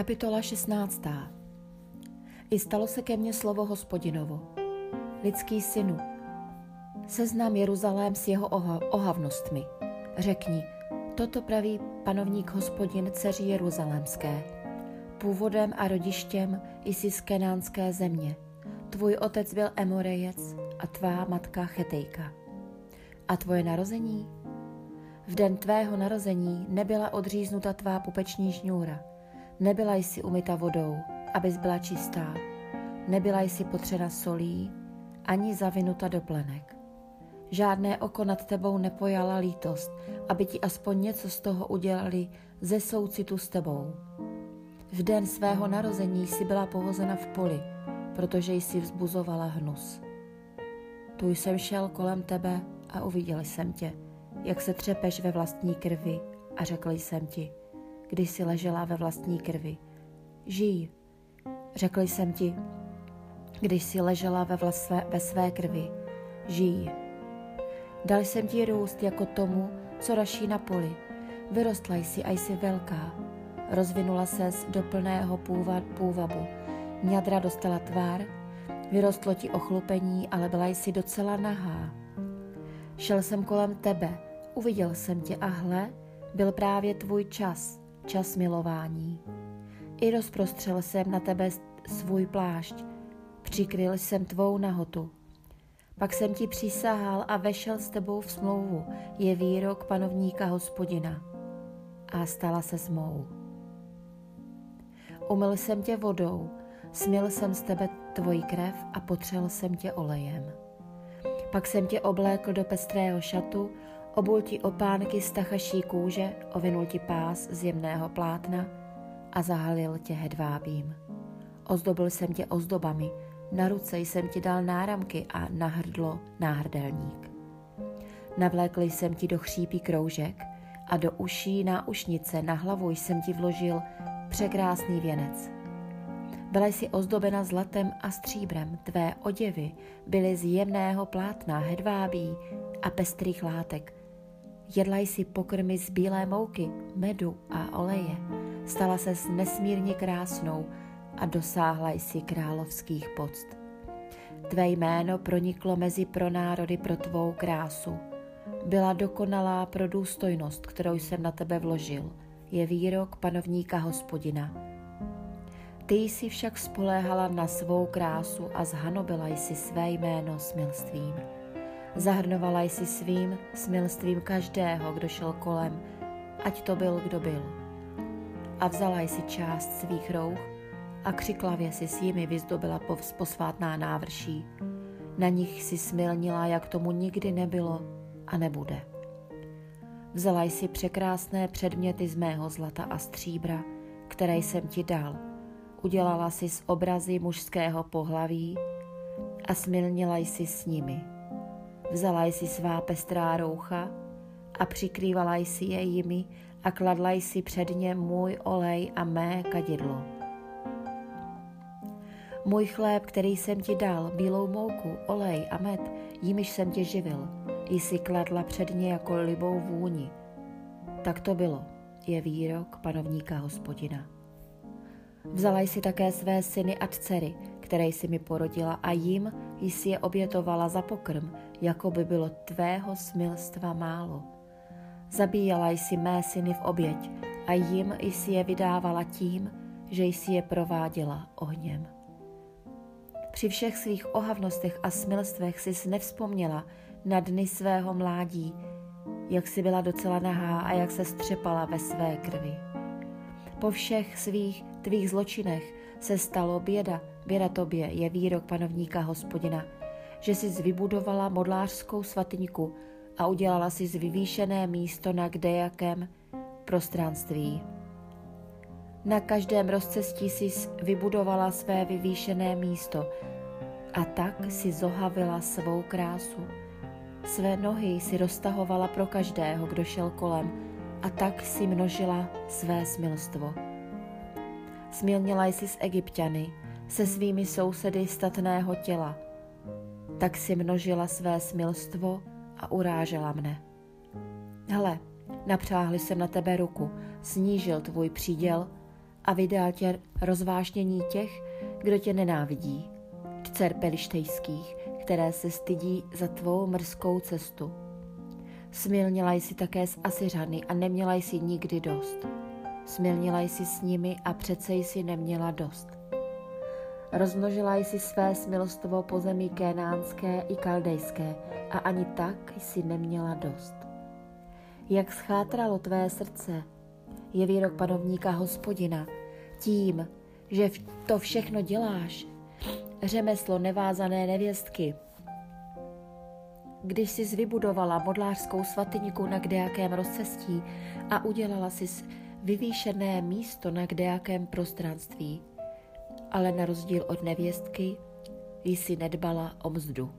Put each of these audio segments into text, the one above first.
Kapitola 16. I stalo se ke mně slovo hospodinovo. Lidský synu, seznám Jeruzalém s jeho oha- ohavnostmi. Řekni, toto praví panovník hospodin dceři Jeruzalémské. Původem a rodištěm jsi z kenánské země. Tvůj otec byl Emorejec a tvá matka Chetejka. A tvoje narození? V den tvého narození nebyla odříznuta tvá pupeční žňůra – Nebyla jsi umyta vodou, abys byla čistá. Nebyla jsi potřena solí, ani zavinuta do plenek. Žádné oko nad tebou nepojala lítost, aby ti aspoň něco z toho udělali ze soucitu s tebou. V den svého narození jsi byla pohozena v poli, protože jsi vzbuzovala hnus. Tu jsem šel kolem tebe a uviděl jsem tě, jak se třepeš ve vlastní krvi a řekl jsem ti – když si ležela ve vlastní krvi. Žij, řekl jsem ti, když si ležela ve, vlasve, ve své krvi. Žij. Dal jsem ti růst jako tomu, co raší na poli. Vyrostla jsi a jsi velká. Rozvinula ses do plného půva, půvabu. Mňadra dostala tvár, vyrostlo ti ochlupení, ale byla jsi docela nahá. Šel jsem kolem tebe, uviděl jsem tě a hle, byl právě tvůj čas čas milování. I rozprostřel jsem na tebe svůj plášť, přikryl jsem tvou nahotu. Pak jsem ti přísahal a vešel s tebou v smlouvu, je výrok panovníka hospodina. A stala se mou. Umyl jsem tě vodou, smil jsem z tebe tvoji krev a potřel jsem tě olejem. Pak jsem tě oblékl do pestrého šatu, Obul ti opánky z tachaší kůže, ovinul ti pás z jemného plátna a zahalil tě hedvábím. Ozdobil jsem tě ozdobami, na ruce jsem ti dal náramky a na hrdlo náhrdelník. Navlékl jsem ti do chřípí kroužek a do uší náušnice na hlavu jsem ti vložil překrásný věnec. Byla jsi ozdobena zlatem a stříbrem, tvé oděvy byly z jemného plátna, hedvábí a pestrých látek, Jedla jsi pokrmy z bílé mouky, medu a oleje. Stala se nesmírně krásnou a dosáhla jsi královských poct. Tvé jméno proniklo mezi pronárody pro tvou krásu. Byla dokonalá pro důstojnost, kterou jsem na tebe vložil. Je výrok panovníka hospodina. Ty jsi však spoléhala na svou krásu a zhanobila jsi své jméno smilstvím. Zahrnovala jsi svým smilstvím každého, kdo šel kolem, ať to byl, kdo byl. A vzala jsi část svých rouch a křiklavě si s jimi vyzdobila posvátná návrší. Na nich si smilnila, jak tomu nikdy nebylo a nebude. Vzala jsi překrásné předměty z mého zlata a stříbra, které jsem ti dal. Udělala jsi z obrazy mužského pohlaví a smilnila jsi s nimi. Vzala jsi svá pestrá roucha a přikrývala jsi je jimi a kladla jsi před ně můj olej a mé kadidlo. Můj chléb, který jsem ti dal, bílou mouku, olej a med, jimiž jsem tě živil, jsi kladla před ně jako libou vůni. Tak to bylo, je výrok panovníka hospodina. Vzala jsi také své syny a dcery, které jsi mi porodila a jim jsi je obětovala za pokrm, jako by bylo tvého smilstva málo. Zabíjela jsi mé syny v oběť a jim jsi je vydávala tím, že jsi je prováděla ohněm. Při všech svých ohavnostech a smilstvech jsi nevzpomněla na dny svého mládí, jak jsi byla docela nahá a jak se střepala ve své krvi. Po všech svých tvých zločinech se stalo běda, běda tobě je výrok panovníka hospodina, že jsi vybudovala modlářskou svatyňku a udělala si z vyvýšené místo na kdejakém prostranství. Na každém rozcestí si vybudovala své vyvýšené místo a tak si zohavila svou krásu. Své nohy si roztahovala pro každého, kdo šel kolem a tak si množila své smilstvo. Smilnila jsi s egyptiany, se svými sousedy statného těla. Tak si množila své smilstvo a urážela mne. Hle, napřáhli jsem na tebe ruku, snížil tvůj příděl a vydal tě rozvášnění těch, kdo tě nenávidí, dcer pelištejských, které se stydí za tvou mrzkou cestu. Smilnila jsi také s Asiřany a neměla jsi nikdy dost. Smilnila jsi s nimi a přece jsi neměla dost. Rozmnožila jsi své smilstvo po zemi kénánské i kaldejské a ani tak jsi neměla dost. Jak schátralo tvé srdce, je výrok panovníka hospodina, tím, že to všechno děláš, řemeslo nevázané nevěstky, když jsi vybudovala modlářskou svatyňku na kdejakém rozcestí a udělala si vyvýšené místo na kdejakém prostranství, ale na rozdíl od nevěstky jsi nedbala o mzdu.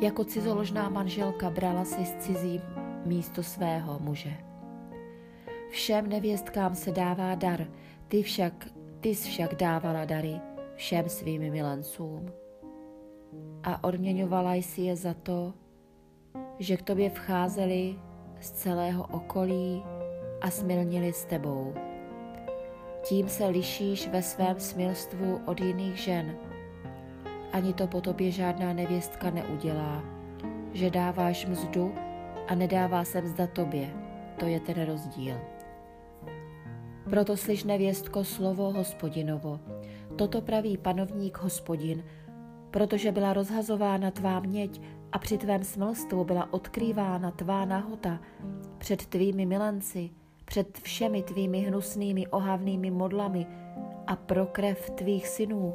Jako cizoložná manželka brala si z cizí místo svého muže. Všem nevěstkám se dává dar, ty však, ty však dávala dary všem svým milencům a odměňovala jsi je za to, že k tobě vcházeli z celého okolí a smilnili s tebou. Tím se lišíš ve svém smilstvu od jiných žen. Ani to po tobě žádná nevěstka neudělá, že dáváš mzdu a nedává se mzda tobě. To je ten rozdíl. Proto slyš nevěstko slovo hospodinovo. Toto praví panovník hospodin, protože byla rozhazována tvá měď a při tvém smlstvu byla odkrývána tvá nahota před tvými milenci, před všemi tvými hnusnými ohavnými modlami a pro krev tvých synů,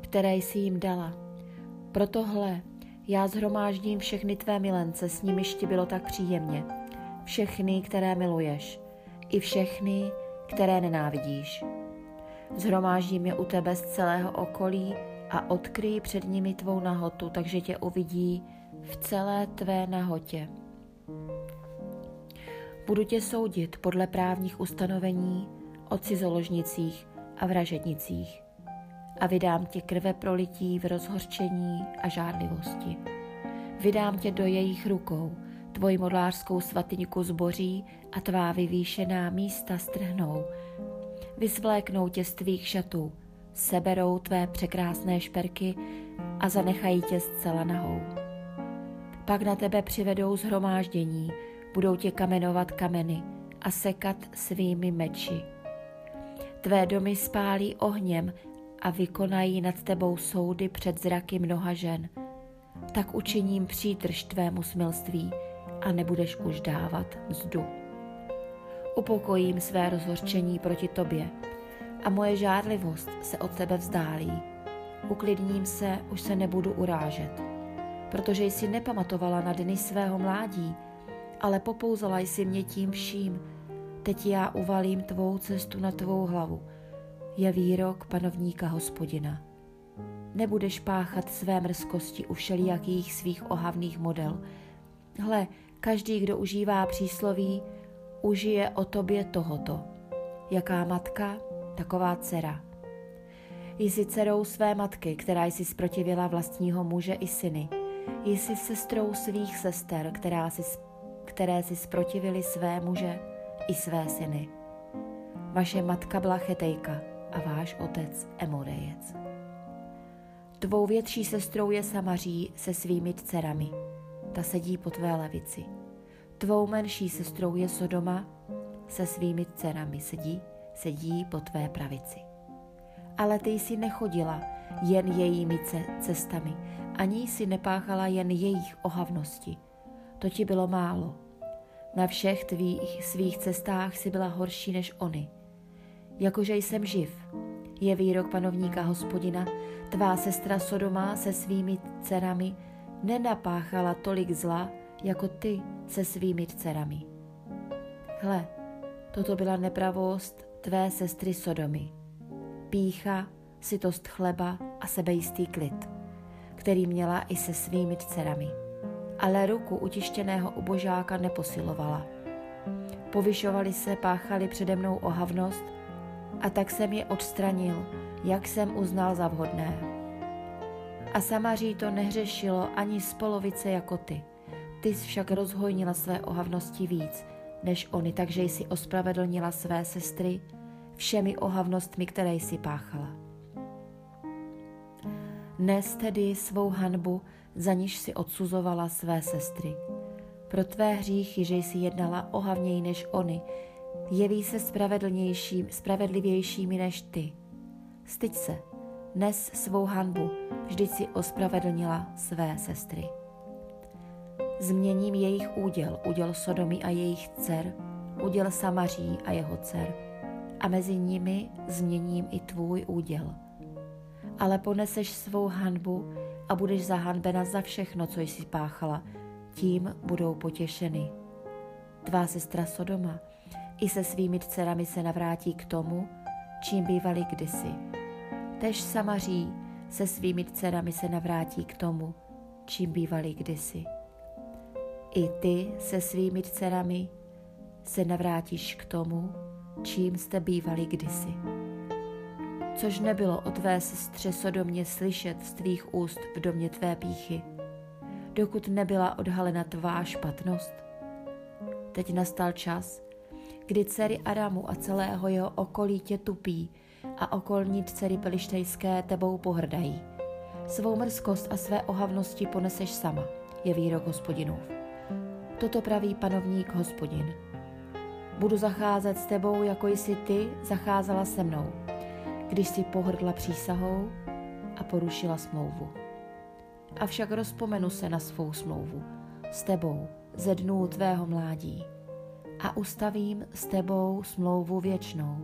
které jsi jim dala. Protohle já zhromáždím všechny tvé milence, s nimiž ti bylo tak příjemně. Všechny, které miluješ, i všechny, které nenávidíš. Zhromáždím je u tebe z celého okolí, a odkryj před nimi tvou nahotu, takže tě uvidí v celé tvé nahotě. Budu tě soudit podle právních ustanovení o cizoložnicích a vražednicích a vydám tě krve prolití v rozhorčení a žádlivosti. Vydám tě do jejich rukou, tvoji modlářskou svatyňku zboří a tvá vyvýšená místa strhnou. Vysvléknou tě z tvých šatů, seberou tvé překrásné šperky a zanechají tě zcela nahou. Pak na tebe přivedou zhromáždění, budou tě kamenovat kameny a sekat svými meči. Tvé domy spálí ohněm a vykonají nad tebou soudy před zraky mnoha žen. Tak učiním přítrž tvému smilství a nebudeš už dávat mzdu. Upokojím své rozhorčení proti tobě a moje žádlivost se od tebe vzdálí. Uklidním se, už se nebudu urážet, protože jsi nepamatovala na dny svého mládí, ale popouzala jsi mě tím vším. Teď já uvalím tvou cestu na tvou hlavu. Je výrok panovníka hospodina. Nebudeš páchat své mrzkosti u všelijakých svých ohavných model. Hle, každý, kdo užívá přísloví, užije o tobě tohoto. Jaká matka, taková dcera. Jsi dcerou své matky, která jsi zprotivila vlastního muže i syny. Jsi sestrou svých sester, která si, které si zprotivili své muže i své syny. Vaše matka byla Chetejka a váš otec Emorejec. Tvou větší sestrou je Samaří se svými dcerami. Ta sedí po tvé levici. Tvou menší sestrou je Sodoma se svými dcerami sedí sedí po tvé pravici. Ale ty jsi nechodila jen jejími cestami, ani jsi nepáchala jen jejich ohavnosti. To ti bylo málo. Na všech tvých svých cestách si byla horší než oni. Jakože jsem živ, je výrok panovníka hospodina, tvá sestra Sodoma se svými dcerami nenapáchala tolik zla, jako ty se svými dcerami. Hle, toto byla nepravost tvé sestry Sodomy. Pícha, sytost chleba a sebejistý klid, který měla i se svými dcerami. Ale ruku utištěného ubožáka neposilovala. Povyšovali se, páchali přede mnou ohavnost a tak jsem je odstranil, jak jsem uznal za vhodné. A Samaří to nehřešilo ani z polovice jako ty. Ty jsi však rozhojnila své ohavnosti víc, než oni, takže jsi ospravedlnila své sestry všemi ohavnostmi, které jsi páchala. Nes tedy svou hanbu, za níž si odsuzovala své sestry. Pro tvé hříchy, že jsi jednala ohavněji než oni, jeví se spravedlnějším, spravedlivějšími než ty. Styď se, nes svou hanbu, vždyť si ospravedlnila své sestry. Změním jejich úděl, úděl Sodomy a jejich dcer, úděl Samaří a jeho dcer, a mezi nimi změním i tvůj úděl. Ale poneseš svou hanbu a budeš zahanbena za všechno, co jsi páchala, tím budou potěšeny. Tvá sestra Sodoma i se svými dcerami se navrátí k tomu, čím bývali kdysi. Tež Samaří se svými dcerami se navrátí k tomu, čím bývali kdysi. I ty se svými dcerami se navrátíš k tomu, čím jste bývali kdysi. Což nebylo o tvé sestře Sodomě slyšet z tvých úst v domě tvé píchy, dokud nebyla odhalena tvá špatnost. Teď nastal čas, kdy dcery Aramu a celého jeho okolí tě tupí a okolní dcery pelištejské tebou pohrdají. Svou mrzkost a své ohavnosti poneseš sama, je výrok hospodinův. Toto praví panovník hospodin. Budu zacházet s tebou, jako jsi ty zacházela se mnou, když si pohrdla přísahou a porušila smlouvu. Avšak rozpomenu se na svou smlouvu s tebou ze dnů tvého mládí a ustavím s tebou smlouvu věčnou.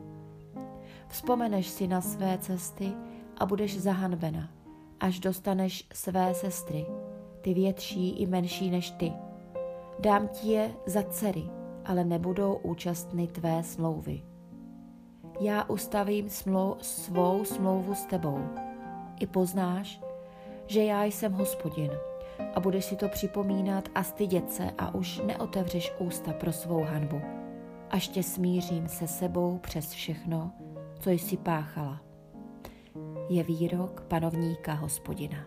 Vzpomeneš si na své cesty a budeš zahanbena, až dostaneš své sestry, ty větší i menší než ty. Dám ti je za dcery, ale nebudou účastny tvé smlouvy. Já ustavím smlou, svou smlouvu s tebou. I poznáš, že já jsem hospodin a budeš si to připomínat a stydět se a už neotevřeš ústa pro svou hanbu, až tě smířím se sebou přes všechno, co jsi páchala. Je výrok panovníka hospodina.